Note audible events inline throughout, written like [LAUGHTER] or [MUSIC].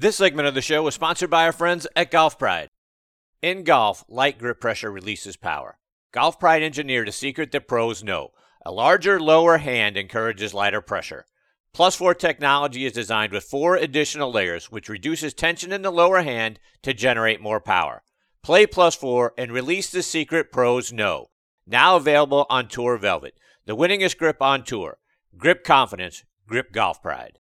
This segment of the show was sponsored by our friends at Golf Pride. In golf, light grip pressure releases power. Golf Pride engineered a secret that pros know. A larger, lower hand encourages lighter pressure. Plus 4 technology is designed with four additional layers, which reduces tension in the lower hand to generate more power. Play Plus 4 and release the secret pros know. Now available on Tour Velvet, the winningest grip on tour. Grip confidence, grip golf pride.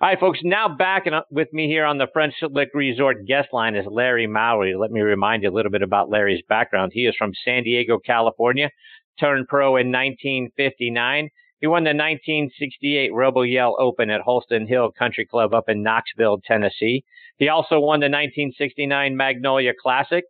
All right, folks, now back with me here on the French Lick Resort guest line is Larry Mowry. Let me remind you a little bit about Larry's background. He is from San Diego, California, turned pro in 1959. He won the 1968 Rebel Yell Open at Holston Hill Country Club up in Knoxville, Tennessee. He also won the 1969 Magnolia Classic.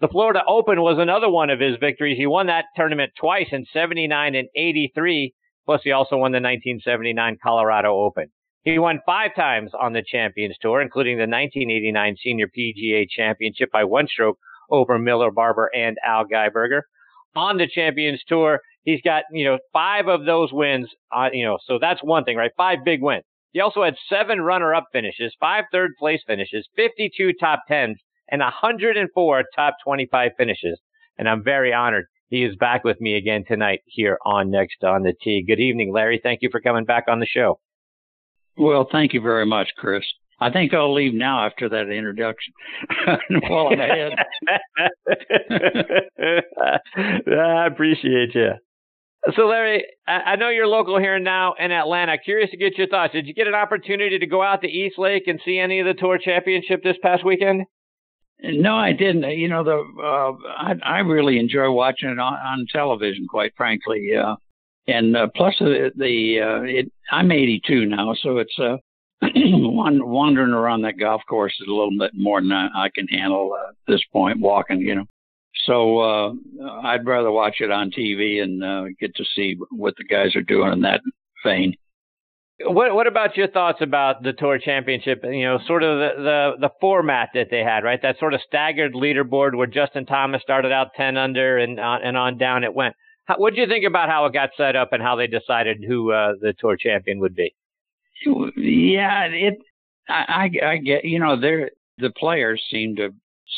The Florida Open was another one of his victories. He won that tournament twice in 79 and 83. Plus, he also won the 1979 Colorado Open. He won five times on the Champions Tour, including the 1989 Senior PGA Championship by one stroke over Miller Barber and Al Geiberger. On the Champions Tour, he's got, you know, five of those wins, uh, you know, so that's one thing, right? Five big wins. He also had seven runner up finishes, five third place finishes, 52 top tens, and 104 top 25 finishes. And I'm very honored he is back with me again tonight here on Next on the Tee. Good evening, Larry. Thank you for coming back on the show. Well, thank you very much, Chris. I think I'll leave now after that introduction [LAUGHS] while I'm ahead. [LAUGHS] I appreciate you. So, Larry, I know you're local here now in Atlanta. Curious to get your thoughts. Did you get an opportunity to go out to East Lake and see any of the Tour Championship this past weekend? No, I didn't. You know, the uh, I, I really enjoy watching it on, on television. Quite frankly, uh, and uh, plus the, the uh, it, I'm 82 now, so it's uh, [CLEARS THROAT] one wandering around that golf course is a little bit more than I, I can handle at this point. Walking, you know, so uh, I'd rather watch it on TV and uh, get to see what the guys are doing in that vein. What What about your thoughts about the Tour Championship? You know, sort of the, the the format that they had, right? That sort of staggered leaderboard where Justin Thomas started out ten under and on and on down it went. What do you think about how it got set up and how they decided who uh, the tour champion would be? Yeah, it. I, I, I get. You know, the players seem to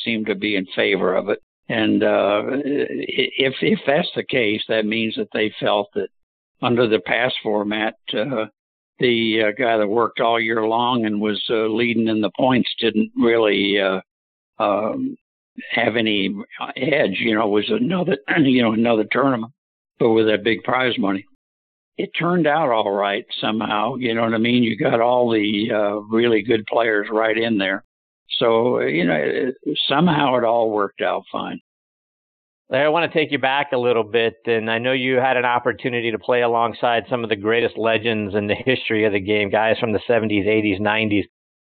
seem to be in favor of it, and uh, if if that's the case, that means that they felt that under the past format, uh, the uh, guy that worked all year long and was uh, leading in the points didn't really uh, um, have any edge. You know, was another [CLEARS THROAT] you know another tournament but with that big prize money. It turned out all right somehow. You know what I mean? You got all the uh, really good players right in there. So, you know, somehow it all worked out fine. I want to take you back a little bit, and I know you had an opportunity to play alongside some of the greatest legends in the history of the game, guys from the 70s, 80s, 90s.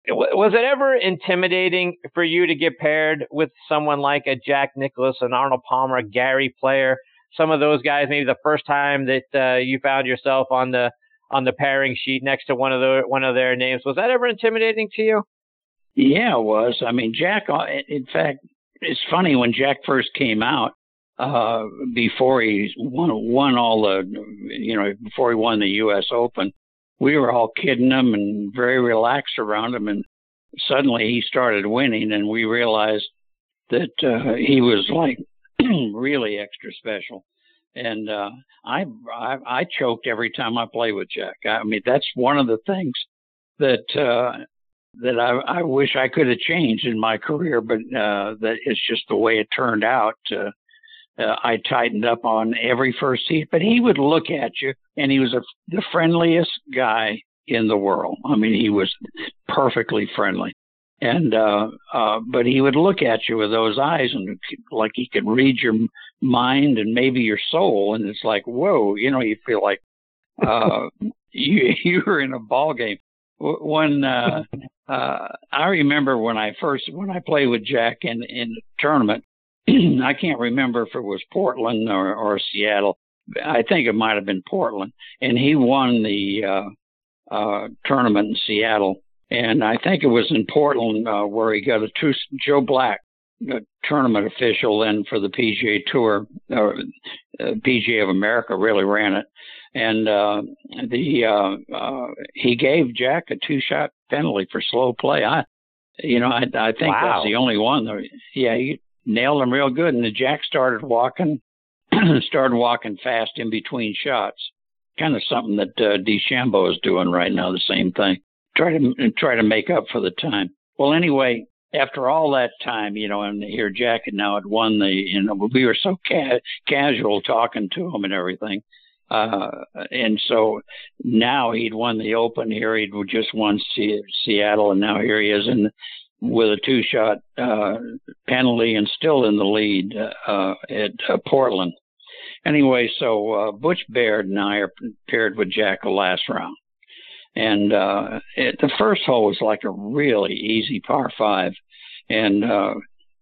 Was it ever intimidating for you to get paired with someone like a Jack Nicklaus, an Arnold Palmer, a Gary Player? Some of those guys maybe the first time that uh, you found yourself on the on the pairing sheet next to one of the one of their names. Was that ever intimidating to you? Yeah it was. I mean jack uh, in fact it's funny when jack first came out uh before he won won all the you know before he won the us open we were all kidding him and very relaxed around him and suddenly he started winning and we realized that uh, he was like [CLEARS THROAT] really extra special. And uh, I, I I choked every time I play with Jack. I mean, that's one of the things that uh, that I, I wish I could have changed in my career, but uh, that it's just the way it turned out. Uh, uh, I tightened up on every first heat, but he would look at you, and he was a, the friendliest guy in the world. I mean, he was perfectly friendly and uh, uh, but he would look at you with those eyes and like he could read your mind and maybe your soul. And it's like whoa you know you feel like uh, [LAUGHS] you you were in a ball game when uh, uh, I remember when I first when I played with Jack in in the tournament [CLEARS THROAT] I can't remember if it was Portland or, or Seattle. I think it might have been Portland. And he won the uh, uh, tournament in Seattle and I think it was in Portland uh, where he got a two. Joe Black, a tournament official then for the PGA Tour, or uh, PGA of America, really ran it, and uh, the uh, uh, he gave Jack a two-shot penalty for slow play. I You know, I, I think wow. that's the only one. That, yeah, he nailed him real good, and the Jack started walking, [CLEARS THROAT] started walking fast in between shots. Kind of something that uh, DeChambeau is doing right now. The same thing. Try to try to make up for the time. Well, anyway, after all that time, you know, and here Jack had now had won the, you know, we were so ca- casual talking to him and everything. Uh, and so now he'd won the Open. Here he'd just won C- Seattle, and now here he is in with a two-shot uh, penalty and still in the lead uh, at uh, Portland. Anyway, so uh, Butch Baird and I are paired with Jack the last round. And uh, it, the first hole was like a really easy par five, and uh,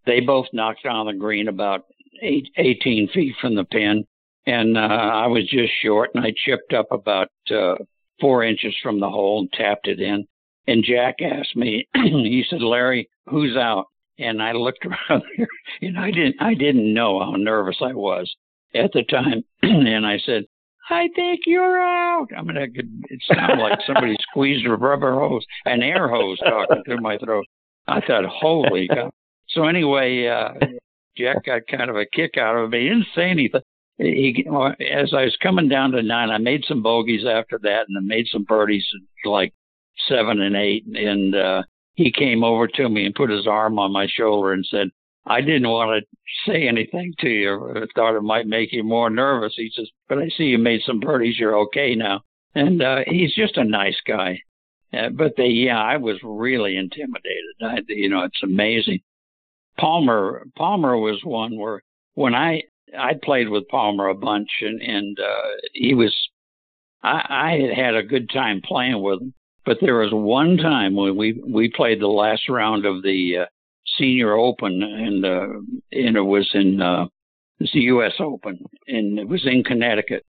they both knocked on the green about eight, 18 feet from the pin, and uh, I was just short, and I chipped up about uh, four inches from the hole and tapped it in. And Jack asked me, [CLEARS THROAT] he said, "Larry, who's out?" And I looked [LAUGHS] around and I didn't, I didn't know how nervous I was at the time, [CLEARS THROAT] and I said, I think you're out. I mean, it, could, it sounded like somebody [LAUGHS] squeezed a rubber hose, an air hose talking through my throat. I thought, holy God. So anyway, uh, Jack got kind of a kick out of it. He didn't say anything. He, as I was coming down to nine, I made some bogeys after that, and I made some birdies like seven and eight. And uh, he came over to me and put his arm on my shoulder and said, I didn't want to say anything to you. I thought it might make you more nervous. He says, but I see you made some birdies. You're okay now. And uh, he's just a nice guy. Uh, but they, yeah, I was really intimidated. I, you know, it's amazing. Palmer, Palmer was one where when I, I played with Palmer a bunch and, and, uh, he was, I, I had had a good time playing with him, but there was one time when we, we played the last round of the, uh, Senior Open, and uh, and it was in uh, the U.S. Open, and it was in Connecticut,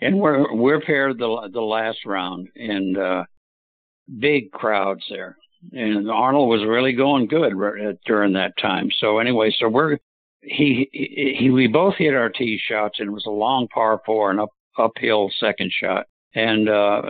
and we're we're paired the the last round, and uh, big crowds there, and Arnold was really going good during that time. So anyway, so we're he, he, he we both hit our tee shots, and it was a long par four and up uphill second shot, and uh,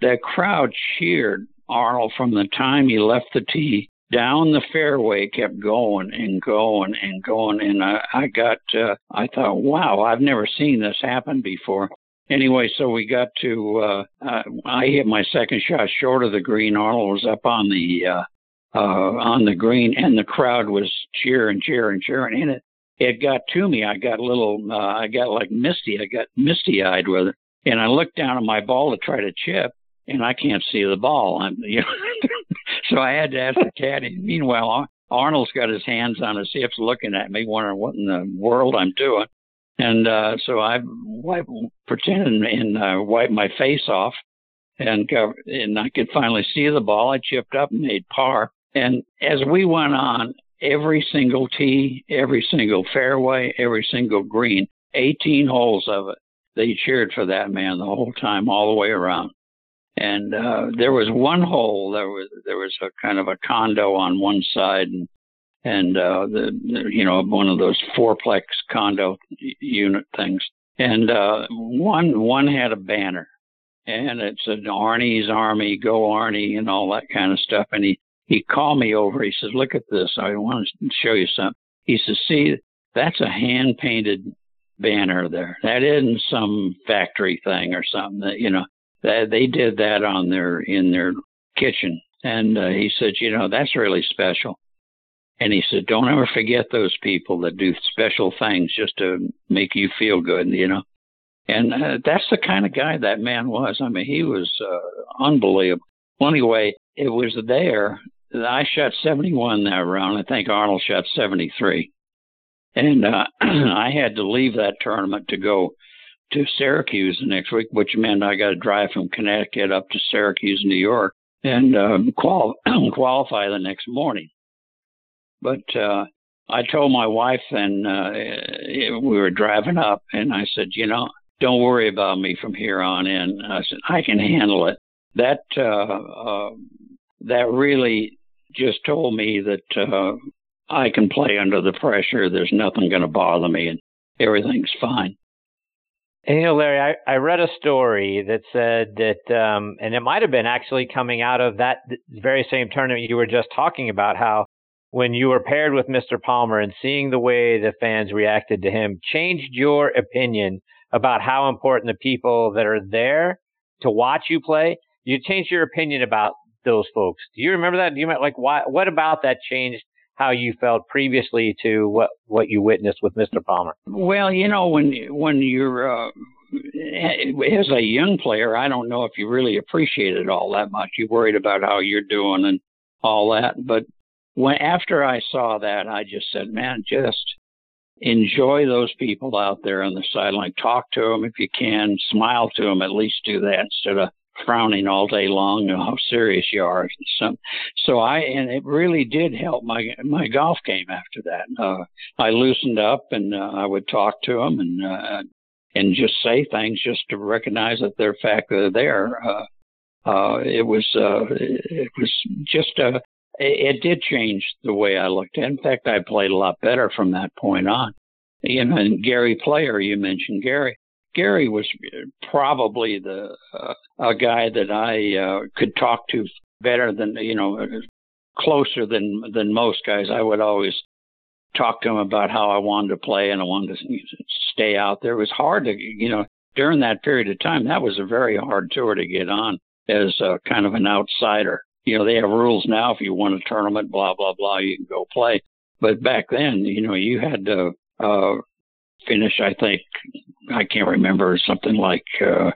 the crowd cheered Arnold from the time he left the tee down the fairway kept going and going and going and I, I got uh, I thought wow I've never seen this happen before. Anyway so we got to uh, uh I hit my second shot short of the green. Arnold was up on the uh uh on the green and the crowd was cheering cheering cheering and it it got to me. I got a little uh, I got like misty I got misty eyed with it and I looked down at my ball to try to chip and I can't see the ball. I'm [LAUGHS] you know so I had to ask the caddy. Meanwhile, Arnold's got his hands on his hips looking at me, wondering what in the world I'm doing. And uh, so I wiped, pretended and uh, wiped my face off, and and I could finally see the ball. I chipped up and made par. And as we went on, every single tee, every single fairway, every single green, 18 holes of it, they cheered for that man the whole time, all the way around and uh, there was one hole. There was there was a kind of a condo on one side, and and uh, the, the you know one of those fourplex condo unit things. And uh, one one had a banner, and it said Arnie's Army, Go Arnie, and all that kind of stuff. And he he called me over. He says, "Look at this. I want to show you something." He says, "See, that's a hand painted banner there. That isn't some factory thing or something that you know." They did that on their in their kitchen, and uh, he said, you know, that's really special. And he said, don't ever forget those people that do special things just to make you feel good, you know. And uh, that's the kind of guy that man was. I mean, he was uh, unbelievable. Well, anyway, it was there. I shot 71 that round. I think Arnold shot 73. And uh, [CLEARS THROAT] I had to leave that tournament to go to Syracuse the next week, which meant I got to drive from Connecticut up to Syracuse, New York, and um, qual- [CLEARS THROAT] qualify the next morning. But uh, I told my wife, and uh, we were driving up, and I said, you know, don't worry about me from here on in. I said I can handle it. That uh, uh, that really just told me that uh, I can play under the pressure. There's nothing going to bother me, and everything's fine. And, you know, Larry, I, I read a story that said that, um, and it might have been actually coming out of that very same tournament you were just talking about, how when you were paired with Mr. Palmer and seeing the way the fans reacted to him changed your opinion about how important the people that are there to watch you play. You changed your opinion about those folks. Do you remember that? Do you might like why? What about that changed how you felt previously to what what you witnessed with Mr. Palmer? Well, you know, when when you're uh, as a young player, I don't know if you really appreciate it all that much. You're worried about how you're doing and all that. But when after I saw that, I just said, man, just enjoy those people out there on the sideline. Talk to them if you can. Smile to them. At least do that instead of frowning all day long and how serious you are. So, so I and it really did help my my golf game after that. Uh, I loosened up and uh, I would talk to them and uh, and just say things just to recognize that they're fact that they're there. Uh, uh, it was uh, it was just a it did change the way I looked In fact, I played a lot better from that point on. You know, and Gary Player, you mentioned Gary. Gary was probably the uh, a guy that I uh, could talk to better than you know closer than than most guys. I would always talk to him about how I wanted to play and I wanted to stay out there. It was hard to you know during that period of time. That was a very hard tour to get on as a, kind of an outsider. You know they have rules now. If you won a tournament, blah blah blah, you can go play. But back then, you know, you had to uh, finish, I think, I can't remember, something like uh,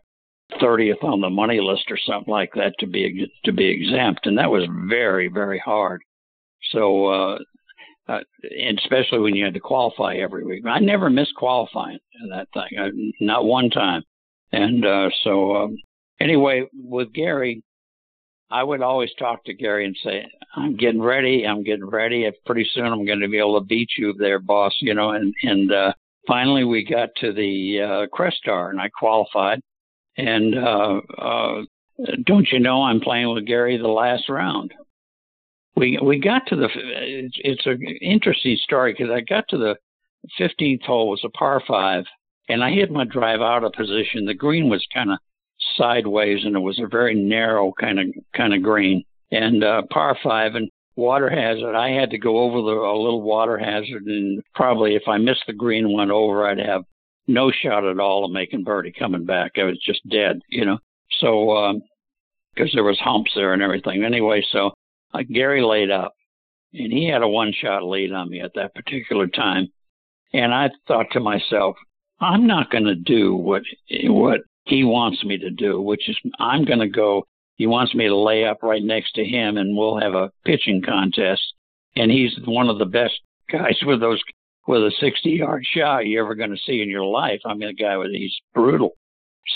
30th on the money list or something like that to be to be exempt, and that was very very hard. So, uh, uh, and especially when you had to qualify every week, I never missed qualifying in that thing, I, not one time. And uh, so, um, anyway, with Gary, I would always talk to Gary and say, "I'm getting ready. I'm getting ready. Pretty soon, I'm going to be able to beat you there, boss." You know, and and uh, finally we got to the uh, Crestar and I qualified. And uh, uh, don't you know I'm playing with Gary the last round? We we got to the it's, it's an interesting story because I got to the 15th hole was a par five and I hit my drive out of position. The green was kind of sideways and it was a very narrow kind of kind of green and uh, par five and water hazard. I had to go over the a little water hazard, and probably if I missed the green one over, I'd have no shot at all of making birdie coming back. I was just dead, you know. So because um, there was humps there and everything. Anyway, so uh, Gary laid up, and he had a one-shot lead on me at that particular time, and I thought to myself, I'm not going to do what what he wants me to do, which is I'm going to go he wants me to lay up right next to him and we'll have a pitching contest. And he's one of the best guys with those with a 60 yard shot you're ever going to see in your life. I mean, the guy with he's brutal.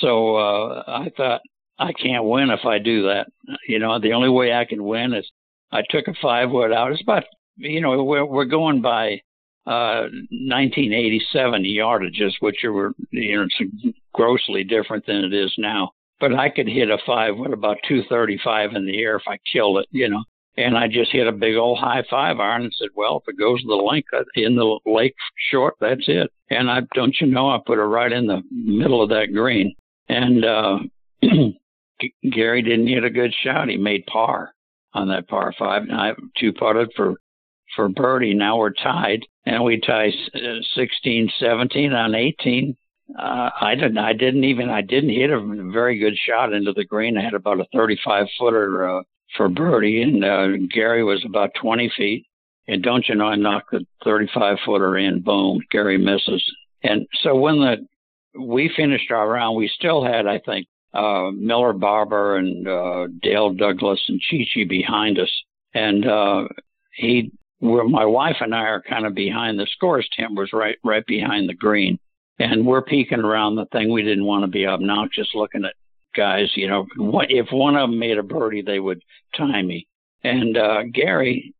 So uh, I thought I can't win if I do that. You know, the only way I can win is I took a five wood out. It's about you know we're we're going by uh 1987 yardages, which are you know it's grossly different than it is now but I could hit a five with about 235 in the air if I killed it, you know. And I just hit a big old high five iron and said, well, if it goes to the link uh, in the lake short, that's it. And I don't you know, I put it right in the middle of that green. And uh, [CLEARS THROAT] Gary didn't hit a good shot. He made par on that par five. And I two putted for for birdie. Now we're tied, and we tie uh, 16, 17 on 18 uh, I didn't. I didn't even. I didn't hit a very good shot into the green. I had about a 35 footer uh, for birdie, and uh, Gary was about 20 feet. And don't you know, I knocked the 35 footer in. Boom, Gary misses. And so when the we finished our round, we still had, I think, uh, Miller Barber and uh, Dale Douglas and Chi Chi behind us. And uh, he, where my wife and I are kind of behind the scores. Tim was right, right behind the green and we're peeking around the thing. We didn't want to be obnoxious looking at guys. You know, if one of them made a birdie, they would tie me. And uh, Gary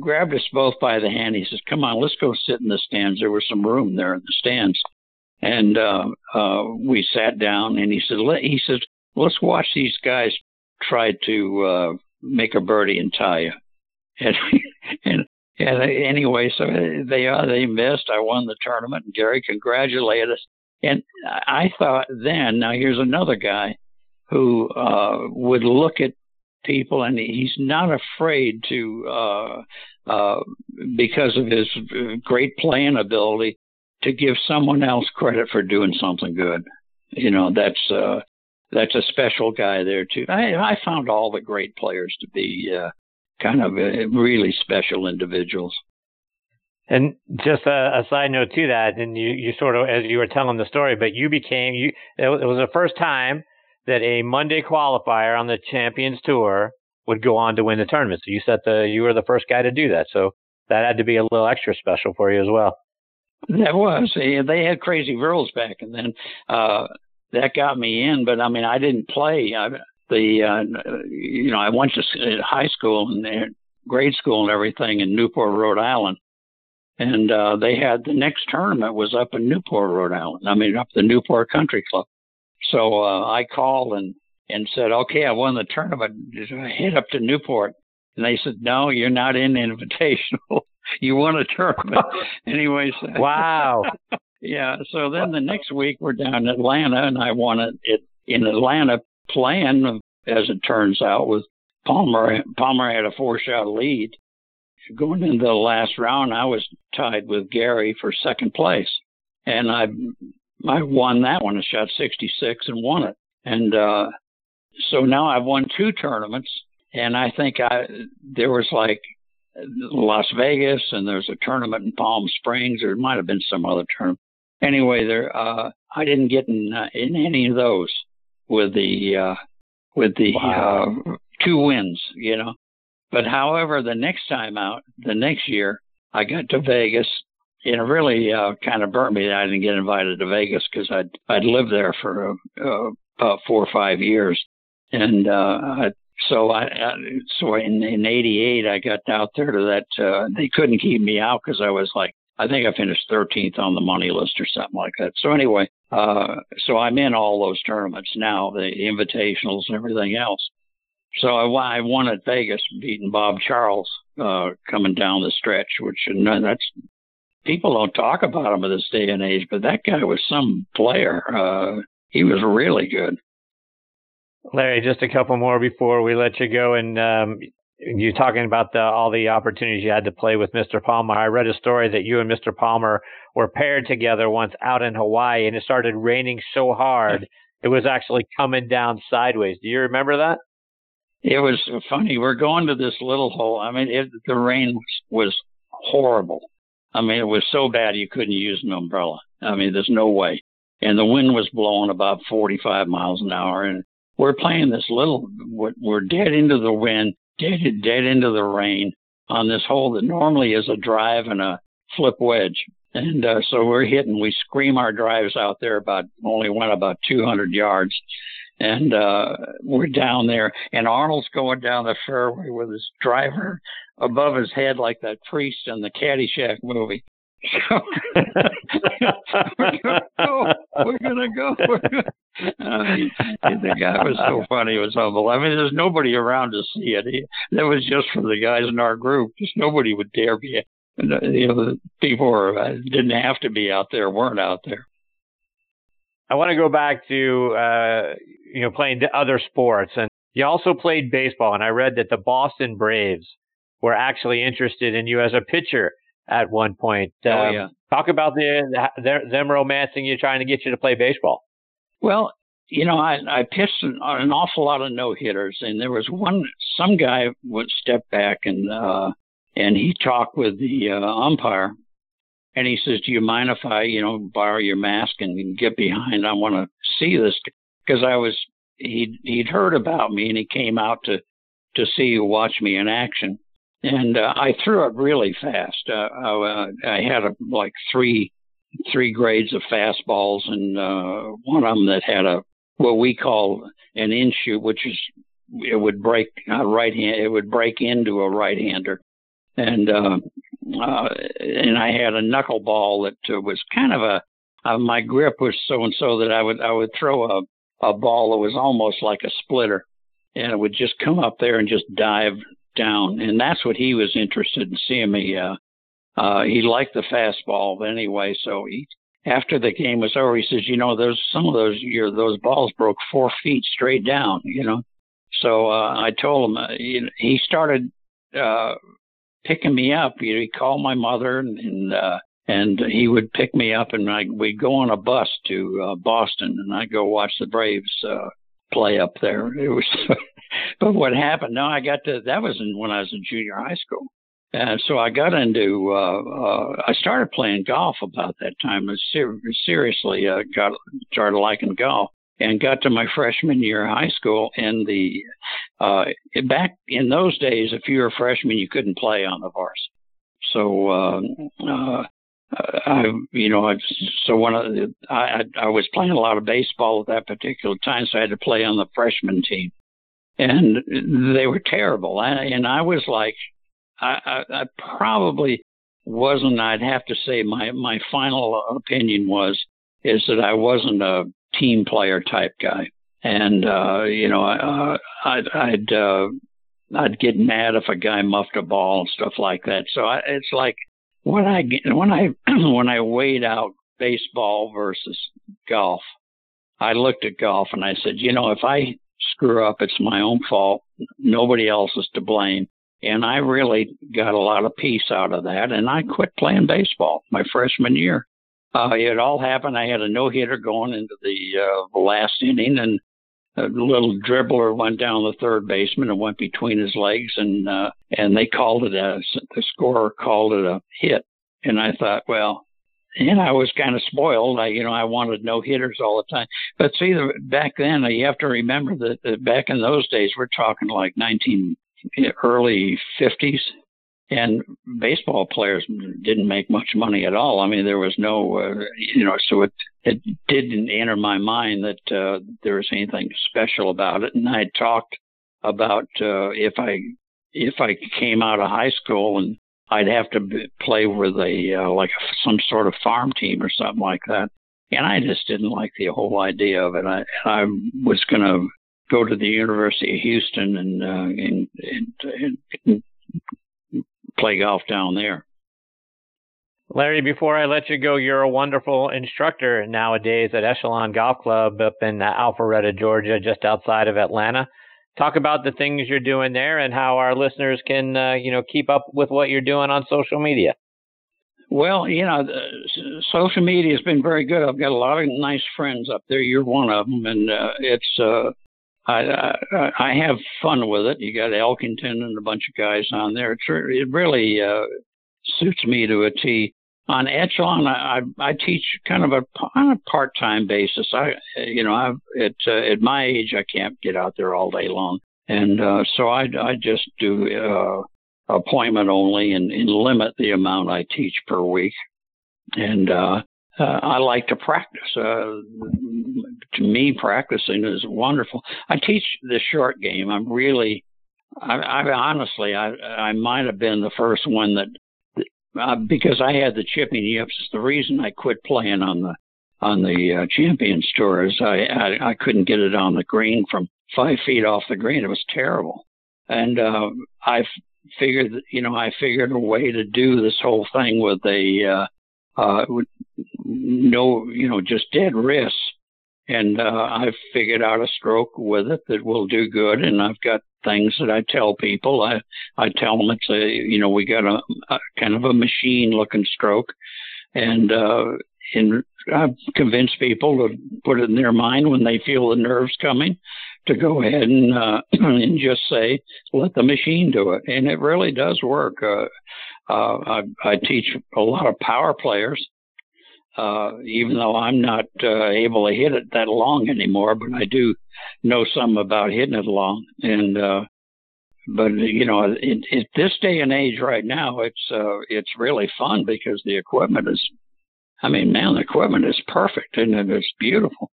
grabbed us both by the hand. He says, "Come on, let's go sit in the stands. There was some room there in the stands." And uh, uh, we sat down, and he said, Let, "He says, let's watch these guys try to uh, make a birdie and tie you." And [LAUGHS] and yeah. Anyway, so they uh, they missed. I won the tournament, and Gary congratulated us. And I thought then, now here's another guy who uh, would look at people, and he's not afraid to, uh, uh, because of his great playing ability, to give someone else credit for doing something good. You know, that's uh, that's a special guy there too. I, I found all the great players to be uh, kind of uh, really special individuals. And just a, a, side note to that, and you, you sort of, as you were telling the story, but you became, you, it was the first time that a Monday qualifier on the Champions Tour would go on to win the tournament. So you set the, you were the first guy to do that. So that had to be a little extra special for you as well. That was. They had crazy rules back, and then uh, that got me in. But I mean, I didn't play. I, the uh, you know, I went to high school and grade school and everything in Newport, Rhode Island, and uh, they had the next tournament was up in Newport, Rhode Island. I mean, up the Newport Country Club. So uh, I called and and said, "Okay, I won the tournament. I head up to Newport." And they said, "No, you're not in the Invitational. [LAUGHS] you won a tournament." [LAUGHS] Anyways. Wow. [LAUGHS] yeah. So then the next week we're down in Atlanta, and I won it, it in Atlanta, playing as it turns out with Palmer. Palmer had a four-shot lead. Going into the last round, I was tied with Gary for second place, and I I won that one. I shot 66 and won it. And uh, so now I've won two tournaments, and I think I there was like Las Vegas, and there's a tournament in Palm Springs, or it might have been some other tournament. Anyway, there uh, I didn't get in uh, in any of those with the uh, with the wow. uh, two wins, you know. But however, the next time out, the next year, I got to Vegas And it really uh, kind of burnt me that I didn't get invited to Vegas because I'd I'd lived there for uh, about four or five years, and uh, I, so I, I so in in '88 I got out there to that. Uh, they couldn't keep me out because I was like I think I finished 13th on the money list or something like that. So anyway, uh, so I'm in all those tournaments now, the invitationals and everything else. So I, I won at Vegas, beating Bob Charles uh, coming down the stretch, which and that's people don't talk about him in this day and age, but that guy was some player. Uh, he was really good. Larry, just a couple more before we let you go. And um, you talking about the, all the opportunities you had to play with Mr. Palmer. I read a story that you and Mr. Palmer were paired together once out in Hawaii, and it started raining so hard it was actually coming down sideways. Do you remember that? It was funny. We're going to this little hole. I mean, it, the rain was, was horrible I mean, it was so bad you couldn't use an umbrella. I mean, there's no way. And the wind was blowing about 45 miles an hour. And we're playing this little, we're dead into the wind, dead, dead into the rain on this hole that normally is a drive and a flip wedge. And uh, so we're hitting, we scream our drives out there about, only went about 200 yards. And uh, we're down there, and Arnold's going down the fairway with his driver above his head like that priest in the Caddyshack movie. So [LAUGHS] we're gonna go. We're gonna go. I mean, the guy was so [LAUGHS] funny. It was humble. I mean, there's nobody around to see it. He, that was just for the guys in our group. Just nobody would dare be. You know, the people were, uh, didn't have to be out there. weren't out there. I want to go back to uh, you know playing other sports, and you also played baseball. And I read that the Boston Braves were actually interested in you as a pitcher at one point. Oh, um, yeah. Talk about the, the, them romancing you, trying to get you to play baseball. Well, you know, I, I pitched an, an awful lot of no hitters, and there was one. Some guy would step back and uh, and he talked with the uh, umpire, and he says, "Do you mind if I, you know, borrow your mask and get behind? I want to see this because I was he'd he'd heard about me and he came out to to see you watch me in action." and uh, I threw it really fast. Uh, I, uh, I had a, like three three grades of fastballs, and uh, one of them that had a what we call an in shoot, which is it would break a right hand, it would break into a right hander, and uh, uh, and I had a knuckleball that uh, was kind of a uh, my grip was so and so that I would I would throw a a ball that was almost like a splitter, and it would just come up there and just dive down, and that's what he was interested in seeing me. Uh, uh, he liked the fastball anyway, so he after the game was over, he says, "You know, those some of those your those balls broke four feet straight down." You know, so uh, I told him. Uh, he started uh, picking me up. He called my mother and. and uh, and he would pick me up and I, we'd go on a bus to uh, Boston and I'd go watch the Braves uh, play up there. It was, [LAUGHS] but what happened? No, I got to that was in, when I was in junior high school, and so I got into. Uh, uh, I started playing golf about that time. I ser- seriously uh, got started liking golf, and got to my freshman year of high school. And the uh, back in those days, if you were a freshman, you couldn't play on the varsity. So uh, uh, I, you know, I, so when I, I I was playing a lot of baseball at that particular time, so I had to play on the freshman team, and they were terrible. And I was like, I, I, I probably wasn't. I'd have to say my my final opinion was is that I wasn't a team player type guy, and uh, you know, uh, I'd I'd uh, I'd get mad if a guy muffed a ball and stuff like that. So I, it's like when I when I [CLEARS THROAT] when I weighed out baseball versus golf, I looked at golf and I said, you know, if I screw up, it's my own fault. Nobody else is to blame. And I really got a lot of peace out of that. And I quit playing baseball my freshman year. Uh, it all happened. I had a no hitter going into the uh, last inning, and a little dribbler went down the third baseman and went between his legs, and uh, and they called it a the scorer called it a hit, and I thought, well, and I was kind of spoiled. I you know I wanted no hitters all the time, but see, the, back then you have to remember that, that back in those days we're talking like 19 early 50s and baseball players didn't make much money at all. I mean, there was no, uh, you know, so it it didn't enter my mind that uh, there was anything special about it. And I talked about uh, if I if I came out of high school and I'd have to be, play with a uh, like some sort of farm team or something like that. And I just didn't like the whole idea of it. I I was going to go to the University of Houston and uh, and, and, and play golf down there. Larry, before I let you go, you're a wonderful instructor nowadays at Echelon Golf Club up in Alpharetta, Georgia, just outside of Atlanta. Talk about the things you're doing there and how our listeners can, uh, you know, keep up with what you're doing on social media. Well, you know, social media has been very good. I've got a lot of nice friends up there. You're one of them, and uh, it's uh, I, I I have fun with it. You got Elkington and a bunch of guys on there. It's, it really uh, suits me to a T. On Echelon, I, I, teach kind of a on a part time basis. I you know I at uh, at my age I can't get out there all day long, and uh, so I I just do uh, appointment only and, and limit the amount I teach per week. And uh, uh, I like to practice. Uh, to me, practicing is wonderful. I teach the short game. I'm really, I, I honestly, I I might have been the first one that, uh, because I had the chipping yips. The reason I quit playing on the on the uh, Champions Tour is I, I I couldn't get it on the green from five feet off the green. It was terrible, and uh, I figured, you know, I figured a way to do this whole thing with a uh, uh, no, you know, just dead wrists. And uh, I've figured out a stroke with it that will do good. And I've got things that I tell people. I I tell them it's a, you know, we got a, a kind of a machine looking stroke, and uh, and I've convinced people to put it in their mind when they feel the nerves coming to go ahead and uh, [CLEARS THROAT] and just say, let the machine do it, and it really does work. Uh, uh, I, I teach a lot of power players, uh, even though I'm not uh, able to hit it that long anymore, but I do know some about hitting it long. And uh, but you know, in, in this day and age, right now, it's uh, it's really fun because the equipment is. I mean, man, the equipment is perfect and it's beautiful.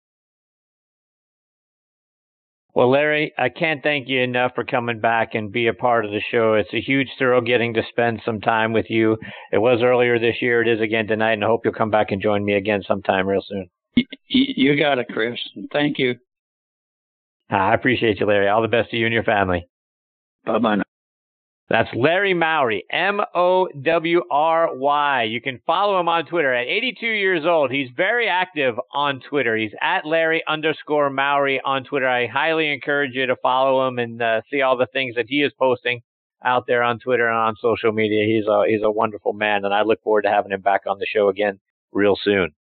Well, Larry, I can't thank you enough for coming back and be a part of the show. It's a huge thrill getting to spend some time with you. It was earlier this year. It is again tonight, and I hope you'll come back and join me again sometime real soon. You got it, Chris. Thank you. I appreciate you, Larry. All the best to you and your family. Bye bye That's Larry Mowry, M O W R Y. You can follow him on Twitter. At 82 years old, he's very active on Twitter. He's at Larry underscore Mowry on Twitter. I highly encourage you to follow him and uh, see all the things that he is posting out there on Twitter and on social media. He's a he's a wonderful man, and I look forward to having him back on the show again real soon.